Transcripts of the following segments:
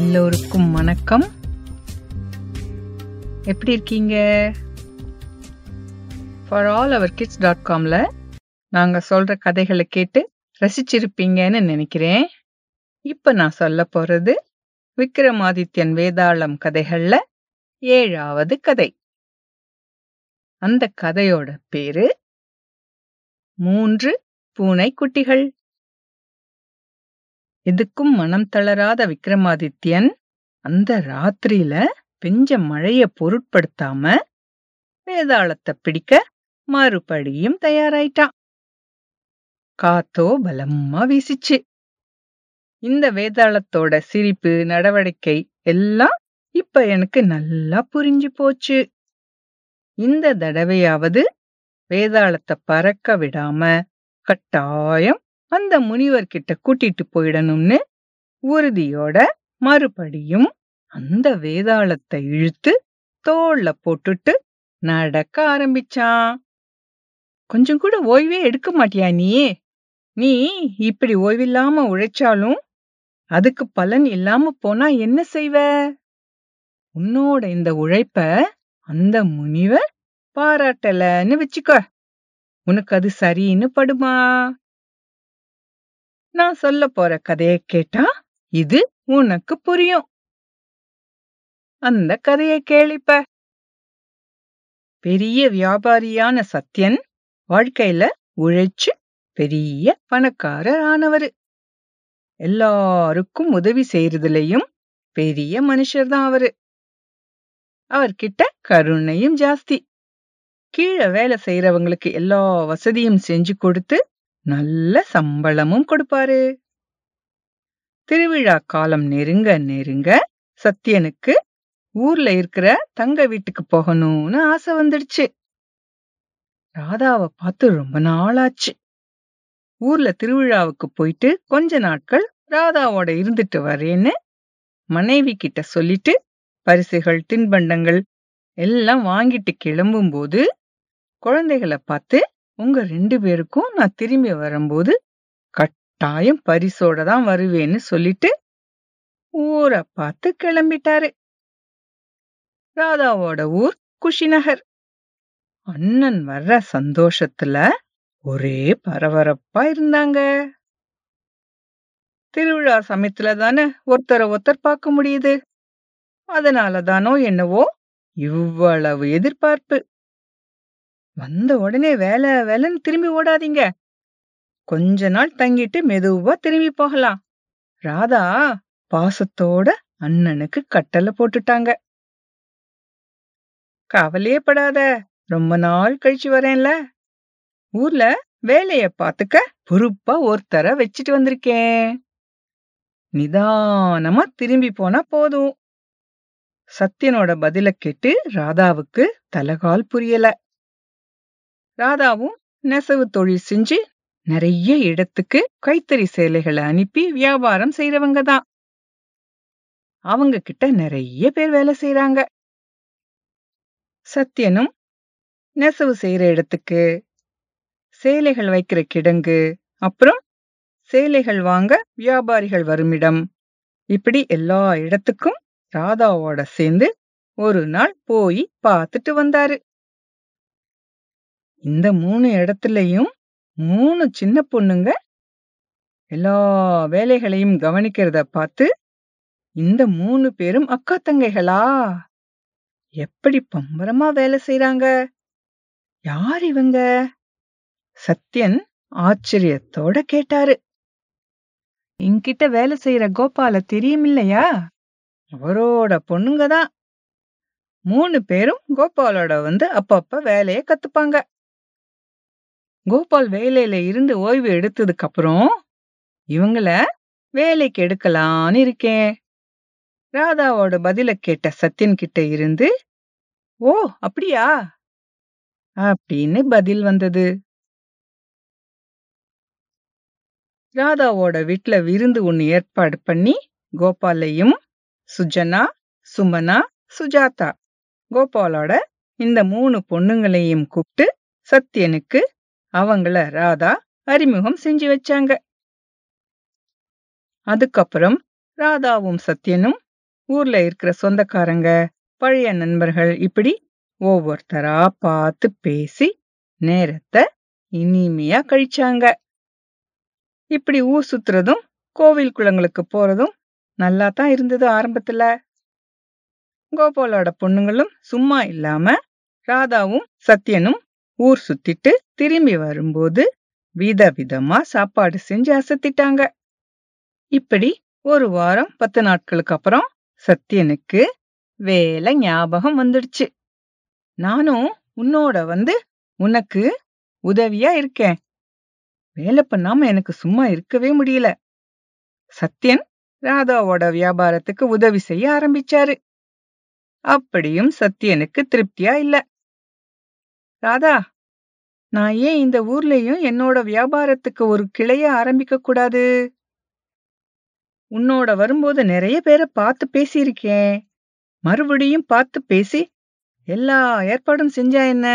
எல்லோருக்கும் வணக்கம். எப்படி இருக்கீங்க? For all our kids dot காம்ல நாங்க சொல்ற கதைகளை கேட்டு ரசிச்சிருப்பீங்கன்னு நினைக்கிறேன். இப்ப நான் சொல்ல போறது விக்ரமாதித்யன் வேதாளம் கதைகள்ல ஏழாவது கதை. அந்த கதையோட பேரு மூன்று பூனை குட்டிகள் எதுக்கும் மனம் தளராத விக்ரமாதித்யன் அந்த ராத்திரியில பெஞ்ச மழைய பொருட்படுத்தாம வேதாளத்தை பிடிக்க மறுபடியும் தயாராயிட்டான். காத்தோ பலமா வீசிச்சு. இந்த வேதாளத்தோட சிரிப்பு நடவடிக்கை எல்லாம் இப்ப எனக்கு நல்லா புரிஞ்சு போச்சு. இந்த தடவையாவது வேதாளத்தை பறக்க விடாம கட்டாயம் அந்த முனிவர் கிட்ட கூட்டிட்டு போயிடணும்னு உறுதியோட மறுபடியும் அந்த வேதாளத்தை இழுத்து தோள்ல போட்டுட்டு நடக்க ஆரம்பிச்சான். கொஞ்சம் கூட ஓய்வே எடுக்க மாட்டியா நீ? நீ இப்படி ஓய்வில்லாம உழைச்சாலும் அதுக்கு பலன் இல்லாம போனா என்ன செய்வ? உன்னோட இந்த உழைப்ப அந்த முனிவர் பாராட்டலன்னு வச்சுக்கோ. உனக்கு அது சரின்னு படுமா? நான் சொல்ல போற கதைய கேட்டா இது உனக்கு புரியும். அந்த கதையை கேளிப்ப. பெரிய வியாபாரியான சத்யன் வாழ்க்கையில உழைச்சு பெரிய பணக்காரர் ஆனவரு. எல்லாருக்கும் உதவி செய்யறதுலயும் பெரிய மனுஷர் தான் அவரு. அவர்கிட்ட கருணையும் ஜாஸ்தி. கீழே வேலை செய்யறவங்களுக்கு எல்லா வசதியும் செஞ்சு கொடுத்து நல்ல சம்பளமும் கொடுப்பாரு. திருவிழா காலம் நெருங்க நெருங்க சத்யனுக்கு ஊர்ல இருக்கிற தங்க வீட்டுக்கு போகணும்னு ஆசை வந்துடுச்சு. ராதாவை பார்த்து ரொம்ப நாளாச்சு. ஊர்ல திருவிழாவுக்கு போயிட்டு கொஞ்ச நாட்கள் ராதாவோட இருந்துட்டு வரேன்னு மனைவி கிட்ட சொல்லிட்டு பரிசுகள் தின்பண்டங்கள் எல்லாம் வாங்கிட்டு கிளம்பும் போது குழந்தைகளை பார்த்து உங்க ரெண்டு பேருக்கும் நான் திரும்பி வரும்போது கட்டாயம் பரிசோட தான் வருவேன்னு சொல்லிட்டு ஊரை பார்த்து கிளம்பிட்டாரு. ராதாவோட ஊர் குஷிநகர். அண்ணன் வர்ற சந்தோஷத்துல ஒரே பரபரப்பா இருந்தாங்க. திருவிழா சமயத்துல தானே ஒருத்தரை ஒருத்தர் பார்க்க முடியுது. அதனால தானோ என்னவோ இவ்வளவு எதிர்பார்ப்பு. வந்த உடனே வேலை வேலைன்னு திரும்பி ஓடாதீங்க. கொஞ்ச நாள் தங்கிட்டு மெதுவா திரும்பி போகலாம். ராதா பாசத்தோட அண்ணனுக்கு கட்டளை போட்டுட்டாங்க. கவலையே படாத ரொம்ப நாள் கழிச்சு வரேன்ல. ஊர்ல வேலைய பாத்துக்க பொறுப்பா ஒருத்தர வச்சிட்டு வந்திருக்கேன். நிதானமா திரும்பி போனா போதும். சத்யனோட பதில கேட்டு ராதாவுக்கு தலகால் புரியல. ராதாவும் நெசவு தொழில் செஞ்சு நிறைய இடத்துக்கு கைத்தறி சேலைகளை அனுப்பி வியாபாரம் செய்யறவங்க தான். அவங்க கிட்ட நிறைய பேர் வேலை செய்யறாங்க சத்யனும் நெசவு செய்யற இடத்துக்கு சேலைகள் வைக்கிற கிடங்கு அப்புறம் சேலைகள் வாங்க வியாபாரிகள் வருமிடம் இப்படி எல்லா இடத்துக்கும் ராதாவோட சேர்ந்து ஒரு நாள் போய் பார்த்துட்டு வந்தாரு. இந்த மூணு இடத்துலயும் மூணு சின்ன பொண்ணுங்க எல்லா வேலைகளையும் கவனிக்கிறத பார்த்து இந்த மூணு பேரும் அக்கா தங்கைகளா? எப்படி பம்பரமா வேலை செய்யறாங்க யார் இவங்க? சத்யன் ஆச்சரியத்தோட கேட்டாரு. என்கிட்ட வேலை செய்யற கோபால தெரியுமில்லையா? அவரோட பொண்ணுங்க தான். மூணு பேரும் கோபாலோட வந்து அப்பப்ப வேலையை கத்துப்பாங்க. கோபால் வேலையில இருந்து ஓய்வு எடுத்ததுக்கு அப்புறம் இவங்கள வேலைக்கு எடுக்கலான்னு இருக்கேன். ராதாவோட பதில கேட்ட சத்யன் கிட்ட இருந்து ஓ அப்படியா? அப்படின்னு பதில் வந்தது. ராதாவோட வீட்ல விருந்து ஒன்னு ஏற்பாடு பண்ணி கோபாலையும் சுஜனா சுமனா சுஜாதா கோபாலோட இந்த மூணு பொண்ணுங்களையும் கூப்பிட்டு சத்யனுக்கு அவங்கள ராதா அறிமுகம் செஞ்சு வச்சாங்க. அதுக்கப்புறம் ராதாவும் சத்யனும் ஊர்ல இருக்கிற சொந்தக்காரங்க பழைய நண்பர்கள் இப்படி ஒவ்வொருத்தரா பார்த்து பேசி நேரத்தை இனிமையா கழிச்சாங்க. இப்படி ஊர் சுத்துறதும் கோவில் குளங்களுக்கு போறதும் நல்லா தான் இருந்தது ஆரம்பத்துல. கோபாலோட பொண்ணுங்களும் சும்மா இல்லாம ராதாவும் சத்யனும் ஊர் சுத்திட்டு திரும்பி வரும்போது வித விதமா சாப்பாடு செஞ்சு அசத்திட்டாங்க. இப்படி ஒரு வாரம் பத்து நாட்களுக்கு அப்புறம் சத்யனுக்கு வேலை ஞாபகம் வந்துடுச்சு. நானும் உன்னோட வந்து உனக்கு உதவியா இருக்கேன். வேலை பண்ணாம எனக்கு சும்மா இருக்கவே முடியல. சத்யன் ராதாவோட வியாபாரத்துக்கு உதவி செய்ய ஆரம்பிச்சாரு. அப்படியும் சத்யனுக்கு திருப்தியா இல்ல. ராதா நான் ஏன் இந்த ஊர்லயும் என்னோட வியாபாரத்துக்கு ஒரு கிளைய ஆரம்பிக்க கூடாது? உன்னோட வரும்போது நிறைய பேரை பார்த்து பேசியிருக்கேன். மறுபடியும் பார்த்து பேசி எல்லா ஏற்பாடும் செஞ்சா என்ன?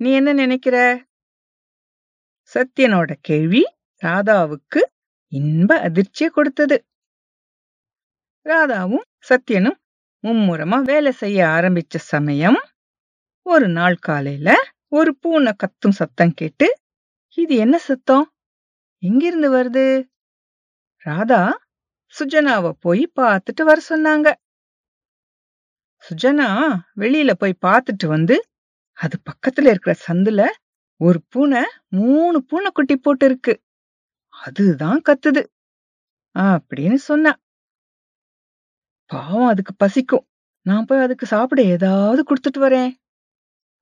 நீ என்ன நினைக்கிற? சத்யனோட கேள்வி ராதாவுக்கு இன்ப அதிர்ச்சியை கொடுத்தது. ராதாவும் சத்யனும் மும்முரமா வேலை செய்ய ஆரம்பிச்ச சமயம் ஒரு நாள் காலையில ஒரு பூனை கத்தும் சத்தம் கேட்டு இது என்ன சத்தம்? எங்கிருந்து வருது? ராதா சுஜனாவ போய் பார்த்துட்டு வர சொன்னாங்க. சுஜனா வெளியில போய் பார்த்துட்டு வந்து அது பக்கத்துல இருக்கிற சந்துல ஒரு பூனை மூணு பூனை குட்டி போட்டு இருக்கு அதுதான் கத்துது அப்படின்னு சொன்னா. பாவம் அதுக்கு பசிக்கும். நான் போய் அதுக்கு சாப்பிட ஏதாவது கொடுத்துட்டு வரேன்.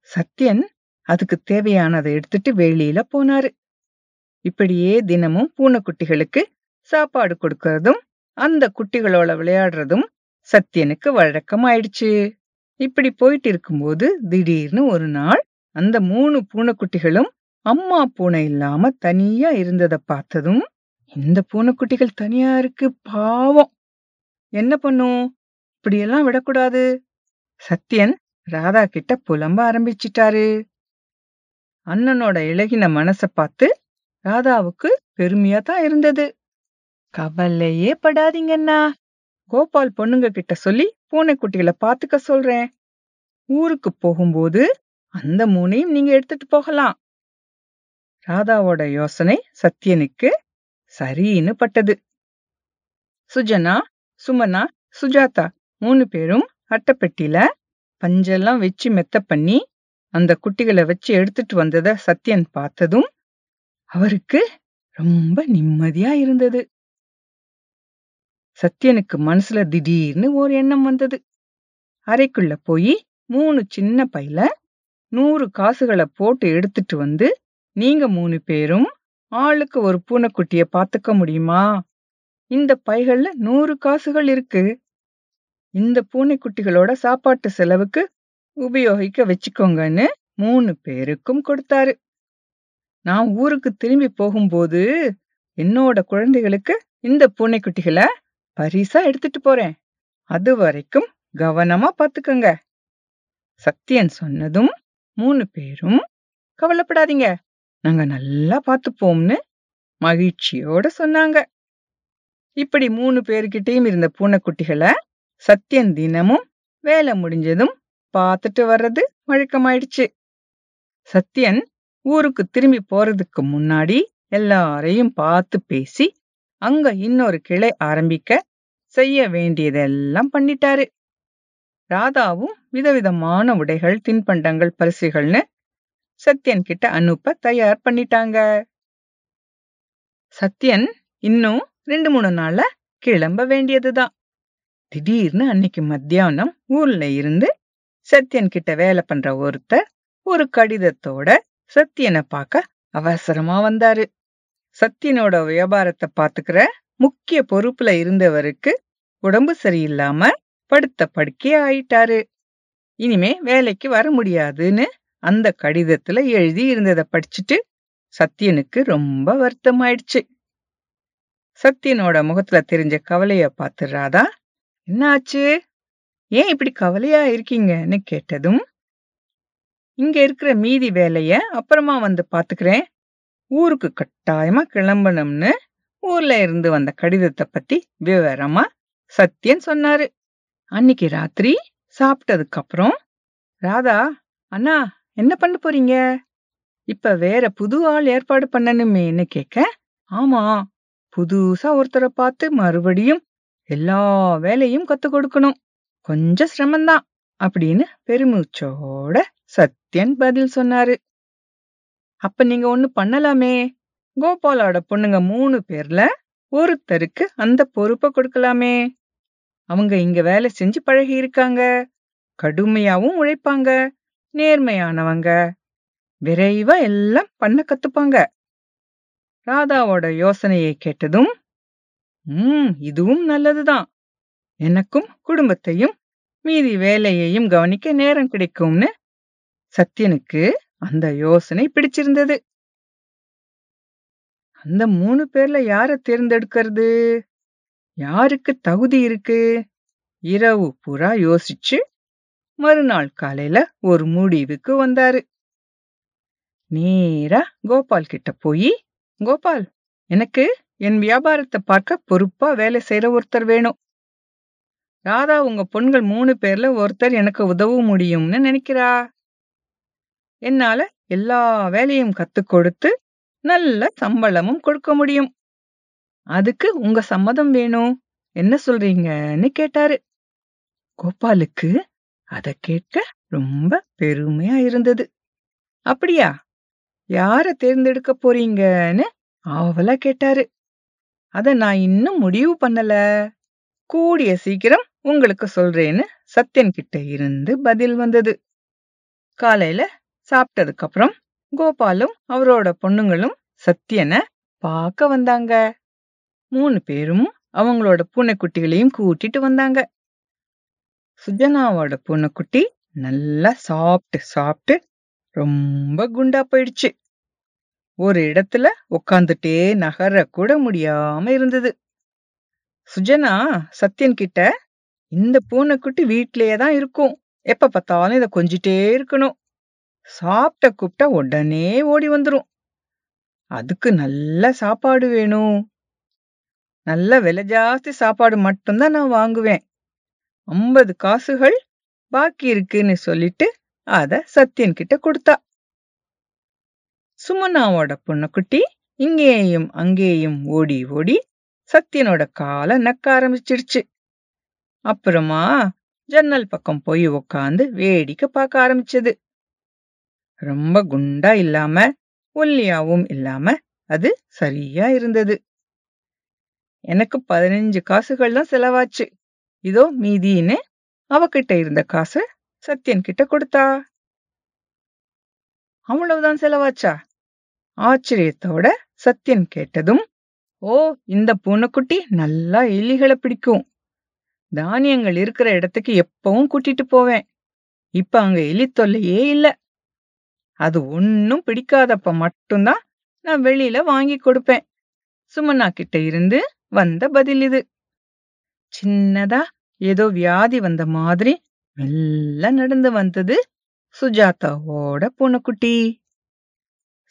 சத்யன் அதுக்கு தேவையானதை எடுத்துட்டு வெளியில போனாரு. இப்படியே தினமும் பூனைக்குட்டிகளுக்கு சாப்பாடு கொடுக்கறதும் அந்த குட்டிகளோட விளையாடுறதும் சத்யனுக்கு வழக்கமாயிடுச்சு. இப்படி போயிட்டு இருக்கும்போது திடீர்னு ஒரு நாள் அந்த மூணு பூனைக்குட்டிகளும் அம்மா பூனை இல்லாம தனியா இருந்ததை பார்த்ததும் இந்த பூனைக்குட்டிகள் தனியா இருக்கு பாவம்! என்ன பண்ணும்? இப்படியெல்லாம் விடக்கூடாது. சத்யன் ராதா கிட்ட புலம்ப ஆரம்பிச்சிட்டாரு. அண்ணனோட இழகின மனச பார்த்து ராதாவுக்கு பெருமையா தான் இருந்தது. கவலையே படாதீங்கண்ணா கோபால் பொண்ணுங்க கிட்ட சொல்லி பூனைக்குட்டிகளை பாத்துக்க சொல்றேன். ஊருக்கு போகும்போது அந்த மூணையும் நீங்க எடுத்துட்டு போகலாம். ராதாவோட யோசனை சத்யனுக்கு சரின்னு பட்டது. சுஜனா சுமனா சுஜாதா மூணு பேரும் அட்டைப்பெட்டியில பஞ்செல்லாம் வச்சு மெத்த பண்ணி அந்த குட்டிகளை வச்சு எடுத்துட்டு வந்தத சத்யன் பார்த்ததும் அவருக்கு ரொம்ப நிம்மதியா இருந்தது. சத்யனுக்கு மனசுல திடீர்னு ஒரு எண்ணம் வந்தது. அறைக்குள்ள போய் மூணு சின்ன பையில நூறு காசுகளை போட்டு எடுத்துட்டு வந்து நீங்க மூணு பேரும் ஆளுக்கு ஒரு பூனைக்குட்டிய பாத்துக்க முடியுமா? இந்த பைகள்ல நூறு காசுகள் இருக்கு. இந்த பூனைக்குட்டிகளோட சாப்பாட்டு செலவுக்கு உபயோகிக்க வச்சுக்கோங்கன்னு மூணு பேருக்கும் கொடுத்தாரு. நான் ஊருக்கு திரும்பி போகும்போது என்னோட குழந்தைகளுக்கு இந்த பூனைக்குட்டிகளை பரிசா எடுத்துட்டு போறேன். அது வரைக்கும் கவனமா பாத்துக்கங்க. சத்யன் சொன்னதும் மூணு பேரும் கவலைப்படாதீங்க. நாங்க நல்லா பாத்துப்போம்னு மகிழ்ச்சியோட சொன்னாங்க. இப்படி மூணு பேருக்கிட்டையும் இருந்த பூனைக்குட்டிகளை சத்யன் தினமும் வேலை முடிஞ்சதும் பார்த்துட்டு வர்றது வழக்கமாயிடுச்சு. சத்யன் ஊருக்கு திரும்பி போறதுக்கு முன்னாடி எல்லாரையும் பார்த்து பேசி அங்க இன்னொரு கிளை ஆரம்பிக்க செய்ய வேண்டியதெல்லாம் பண்ணிட்டாரு. ராதாவும் விதவிதமான உடைகள் தின்பண்டங்கள் பரிசுகள்னு சத்யன் கிட்ட அனுப்ப தயார் பண்ணிட்டாங்க. சத்யன் இன்னும் ரெண்டு மூணு நாள்ல கிளம்ப வேண்டியதுதான். திடீர்னு அன்னைக்கு மத்தியானம் ஊர்ல இருந்து சத்யன் கிட்ட வேலை பண்ற ஒருத்தர் ஒரு கடிதத்தோட சத்யனை பார்க்க அவசரமா வந்தாரு. சத்யனோட வியாபாரத்தை பாத்துக்கிற முக்கிய பொறுப்புல இருந்தவருக்கு உடம்பு சரியில்லாம படுத்த படுக்கே ஆயிட்டாரு. இனிமே வேலைக்கு வர முடியாதுன்னு அந்த கடிதத்துல எழுதி இருந்ததை படிச்சுட்டு சத்யனுக்கு ரொம்ப வருத்தமாயிடுச்சு. சத்யனோட முகத்துல தெரிஞ்ச கவலைய பார்த்து ராதா என்னாச்சு? ஏன் இப்படி கவலையா இருக்கீங்கன்னு கேட்டதும் இங்க இருக்கிற மீதி வேலைய அப்புறமா வந்து பாத்துக்கிறேன். ஊருக்கு கட்டாயமா கிளம்பணும்னு ஊர்ல இருந்து வந்த கடிதத்தை பத்தி விவரமா சத்யன் சொன்னாரு. அன்னிக்கு ராத்திரி சாப்பிட்டதுக்கு அப்புறம் ராதா அண்ணா என்ன பண்ண போறீங்க? இப்ப வேற புது ஆள் ஏற்பாடு பண்ணணுமேன்னு கேட்க ஆமா புதுசா ஒருத்தரை பார்த்து மறுபடியும் எல்லா வேலையும் கத்து கொடுக்கணும். கொஞ்சம் சிரமம்தான் அப்படின்னு பெருமூச்சோட சத்யன் பதில் சொன்னாரு. அப்ப நீங்க ஒண்ணு பண்ணலாமே. கோபாலோட பொண்ணுங்க மூணு பேர்ல ஒருத்தருக்கு அந்த பொறுப்பை கொடுக்கலாமே. அவங்க இங்க வேலை செஞ்சு பழகி இருக்காங்க. கடுமையாவும் உழைப்பாங்க. நேர்மையானவங்க. விரைவா எல்லாம் பண்ண கத்துப்பாங்க. ராதாவோட யோசனையை கேட்டதும் உம் இதுவும் நல்லதுதான். எனக்கும் குடும்பத்தையும் மீதி வேலையையும் கவனிக்க நேரம் கிடைக்கும்னு சத்யனுக்கு அந்த யோசனை பிடிச்சிருந்தது. அந்த மூணு பேர்ல யார தேர்ந்தெடுக்கிறது? யாருக்கு தகுதி இருக்கு? இரவு புறா யோசிச்சு மறுநாள் காலையில ஒரு முடிவுக்கு வந்தாரு. நேரா கோபால் கிட்ட போய் கோபால் எனக்கு என் வியாபாரத்தை பார்க்க பொறுப்பா வேலை செய்யற ஒருத்தர் வேணும். ராதா உங்க பொண்கள் மூணு பேர்ல ஒருத்தர் எனக்கு உதவ முடியும்னு நினைக்கிறா? என்னால எல்லா வேலையும் கத்து கொடுத்து நல்ல சம்பளமும் கொடுக்க முடியும். அதுக்கு உங்க சம்மதம் வேணும். என்ன சொல்றீங்கன்னு கேட்டாரு. கோபாலுக்கு அத கேட்க ரொம்ப பெருமையா இருந்தது. அப்படியா? யார தேர்ந்தெடுக்க போறீங்கன்னு? ஆவலா கேட்டாரு. அத நான் இன்னும் முடிவு பண்ணல. கூடிய சீக்கிரம் உங்களுக்கு சொல்றேன்னு சத்யன் கிட்ட இருந்து பதில் வந்தது. காலையில சாப்பிட்டதுக்கு அப்புறம் கோபாலும் அவரோட பொண்ணுங்களும் சத்யனை பார்க்க வந்தாங்க. மூணு பேரும் அவங்களோட பூனைக்குட்டிகளையும் கூட்டிட்டு வந்தாங்க. சுஜனாவோட பூனைக்குட்டி நல்லா சாப்பிட்டு சாப்பிட்டு ரொம்ப குண்டா போயிடுச்சு. ஒரு இடத்துல உக்காந்துட்டே நகர கூட முடியாம இருந்தது. சுஜனா சத்யன் கிட்ட இந்த பூனைக்குட்டி வீட்டிலேயே தான் இருக்கும். எப்ப பார்த்தாலும் இத கொஞ்சிட்டே இருக்கணும். சாப்பிட்ட கூப்பிட்டா உடனே ஓடி வந்துரும். அதுக்கு நல்ல சாப்பாடு வேணும். நல்ல விலை ஜாஸ்தி சாப்பாடு மட்டும்தான் நான் வாங்குவேன். ஐம்பது காசுகள் பாக்கி இருக்குன்னு சொல்லிட்டு அத சத்யன் கிட்ட கொடுத்தா. சுமனாவோட பொண்ணுக்குட்டி இங்கேயும் அங்கேயும் ஓடி ஓடி சத்யனோட காலை நக்க ஆரம்பிச்சிடுச்சு. அப்புறமா ஜன்னல் பக்கம் போய் உக்காந்து வேடிக்கை பார்க்க ஆரம்பிச்சது. ரொம்ப குண்டா இல்லாம ஒல்லியாவும் இல்லாம அது சரியா இருந்தது. எனக்கு பதினஞ்சு காசுகள் தான் செலவாச்சு. இதோ மீதின்னு அவகிட்ட இருந்த காசு சத்யன் கிட்ட கொடுத்தா. அவ்வளவுதான் செலவாச்சா? ஆச்சரியத்தோட சத்யன் கேட்டதும் ஓ இந்த பூனைக்குட்டி நல்லா எலிகளை பிடிக்கும். தானியங்கள் இருக்கிற இடத்துக்கு எப்பவும் கூட்டிட்டு போவேன். இப்ப அங்க எலி தொல்லையே இல்ல. அது ஒன்னும் பிடிக்காதப்ப மட்டும்தான் நான் வெளியில வாங்கி கொடுப்பேன். சுமனா கிட்ட இருந்து வந்த பதில் இது. சின்னதா ஏதோ வியாதி வந்த மாதிரி மெல்ல நடந்து வந்தது சுஜாதாவோட பூனைக்குட்டி.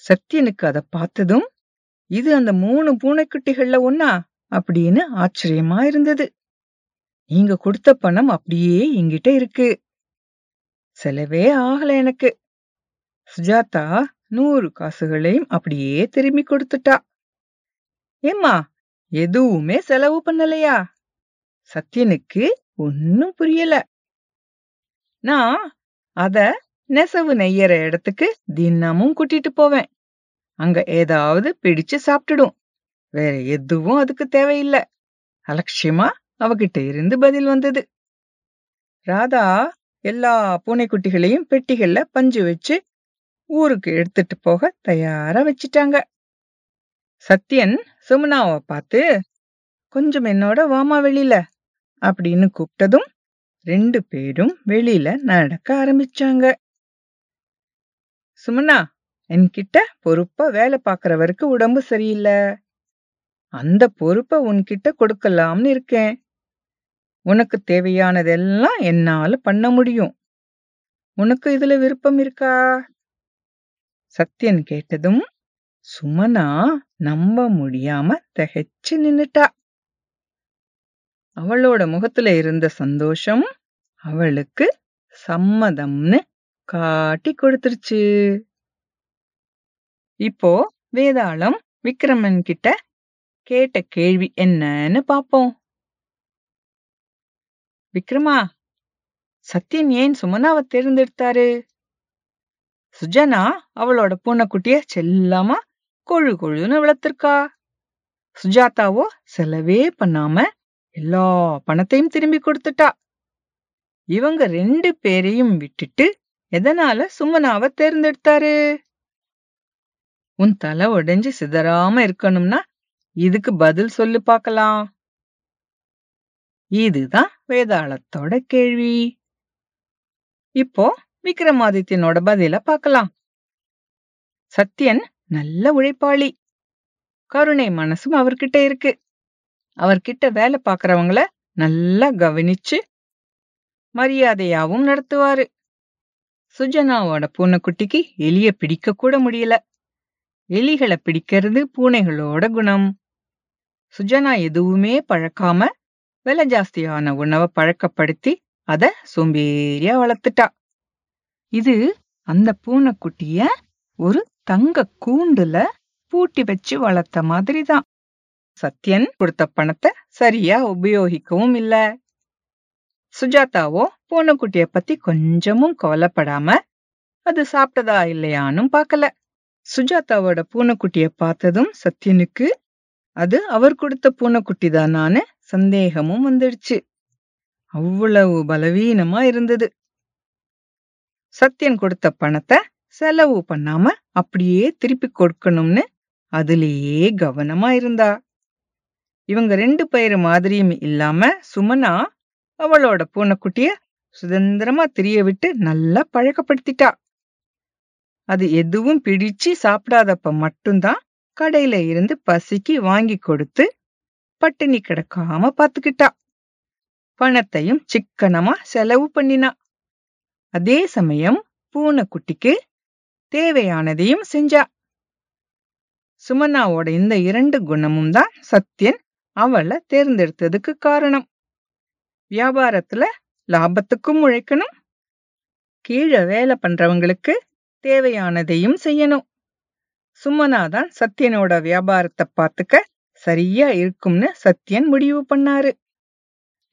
சத்யனுக்கு அத பார்த்ததும் இது அந்த மூணு பூனைக்குட்டிகள்ல ஒன்னா அப்படின்னு ஆச்சரியமா இருந்தது. நீங்க கொடுத்த பணம் அப்படியே என்கிட்ட இருக்கு. செலவே ஆகல எனக்கு. சுஜாதா நூறு காசுகளையும் அப்படியே திரும்பி கொடுத்துட்டா. ஏம்மா எதுவுமே செலவு பண்ணலையா? சத்யனுக்கு ஒன்னும் புரியல. நான் அத நெசவு நெய்யற இடத்துக்கு தினமும் கூட்டிட்டு போவேன். அங்க ஏதாவது பிடிச்சு சாப்பிட்டுடும். வேற எதுவும் அதுக்கு தேவையில்லை. அலட்சியமா அவகிட்ட இருந்து பதில் வந்தது. ராதா எல்லா பூனைக்குட்டிகளையும் பெட்டிகள்ல பஞ்சு வச்சு ஊருக்கு எடுத்துட்டு போக தயாரா வச்சிட்டாங்க. சத்யன் சுமனாவை பார்த்து கொஞ்சம் என்னோட வாமா வெளியில அப்படின்னு கூப்பிட்டதும் ரெண்டு பேரும் வெளியில நடக்க ஆரம்பிச்சாங்க. சுமனா என்கிட்ட பொறுப்பா வேலை பாக்குறவருக்கு உடம்பு சரியில்லை. அந்த பொறுப்பை உன்கிட்ட கொடுக்கலாம்னு இருக்கேன். உனக்கு தேவையானதெல்லாம் என்னால பண்ண முடியும். உனக்கு இதுல விருப்பம் இருக்கா? சத்யன் கேட்டதும் சுமனா நம்ப முடியாம திகைச்சு நின்னுட்டா. அவளோட முகத்துல இருந்த சந்தோஷம் அவளுக்கு சம்மதம்னு காட்டி கொடுத்துருச்சு. இப்போ வேதாளம் விக்ரமன் கிட்ட கேட்ட கேள்வி என்னன்னு பாப்போம். விக்ரமா சத்யன் ஏன் சுமனாவை தேர்ந்தெடுத்தாரு? சுஜனா அவளோட பூனைக்குட்டிய செல்லாம கொழு கொழுன்னு வளர்த்திருக்கா. சுஜாதாவோ செலவே பண்ணாம எல்லா பணத்தையும் திரும்பி கொடுத்துட்டா. இவங்க ரெண்டு பேரையும் விட்டுட்டு எதனால சுமனாவை தேர்ந்தெடுத்தாரு? உன் தலை உடைஞ்சு சிதறாம இருக்கணும்னா இதுக்கு பதில் சொல்லு பார்க்கலாம் இதுதான் வேதாளத்தோட கேள்வி. இப்போ விக்ரமாதித்யனோட பதில பார்க்கலாம் சத்யன் நல்ல உழைப்பாளி. கருணை மனசும் அவர்கிட்ட இருக்கு. அவர்கிட்ட வேலை பார்க்கறவங்கள நல்லா கவனிச்சு மரியாதையாவும் நடத்துவாரு. சுஜனாவோட பூனைக்குட்டிக்கு எலிய பிடிக்க கூட முடியல. எலிகளை பிடிக்கிறது பூனைகளோட குணம். சுஜனா எதுவுமே பழக்காம விலை ஜாஸ்தியான உணவை பழக்கப்படுத்தி அத சோம்பேறியா வளர்த்துட்டா. இது அந்த பூனைக்குட்டிய ஒரு தங்க கூண்டுல பூட்டி வச்சு வளர்த்த மாதிரி தான் சத்யன் கொடுத்த பணத்தை சரியா உபயோகிக்கவும் இல்ல. சுஜாதாவோ பூனைக்குட்டிய பத்தி கொஞ்சமும் கவலைப்படாம அது சாப்பிட்டதா இல்லையானும் பார்க்கல. சுஜாதாவோட பூனைக்குட்டிய பார்த்ததும் சத்யனுக்கு அது அவர் கொடுத்த பூனைக்குட்டி தானான்னு சந்தேகமும் வந்துடுச்சு. அவ்வளவு பலவீனமா இருந்தது. சத்யன் கொடுத்த பணத்தை செலவு பண்ணாம அப்படியே திருப்பி கொடுக்கணும்னு அதுலேயே கவனமா இருந்தா. இவங்க ரெண்டு பேர் மாதிரியும் இல்லாம சுமனா அவளோட பூனைக்குட்டிய சுதந்திரமா திரிய விட்டு நல்லா பழக்கப்படுத்திட்டா. அது எதுவும் பிடிச்சு சாப்பிடாதப்ப மட்டும்தான் கடையில இருந்து பசிக்கு வாங்கி கொடுத்து பட்டினி கிடக்காம பாத்துக்கிட்டா. பணத்தையும் சிக்கனமா செலவு பண்ணினா. அதே சமயம் பூனைக்குட்டிக்கு தேவையானதையும் செஞ்சா. சுமனாவோட இந்த இரண்டு குணமும் தான் சத்யன் அவளை தேர்ந்தெடுத்ததுக்கு காரணம். வியாபாரத்துல லாபத்துக்கும் உழைக்கணும். கீழே வேலை பண்றவங்களுக்கு தேவையானதையும் செய்யணும். சுமனாதான் சத்யனோட வியாபாரத்தை பார்த்துக்க சரியா இருக்கும்னு சத்யன் முடிவு பண்ணாரு.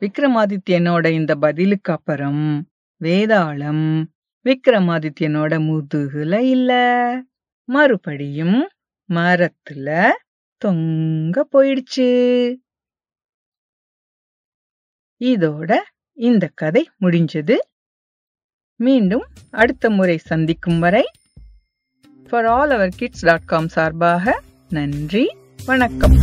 விக்ரமாதித்யனோட இந்த பதிலுக்கு அப்புறம் வேதாளம் விக்ரமாதித்யனோட முதுகுல இல்ல. மறுபடியும் மரத்துல தொங்க போயிடுச்சு. இதோட இந்த கதை முடிஞ்சது. மீண்டும் அடுத்த முறை சந்திக்கும் வரை for all our kids dot com சார்பாக நன்றி வணக்கம்.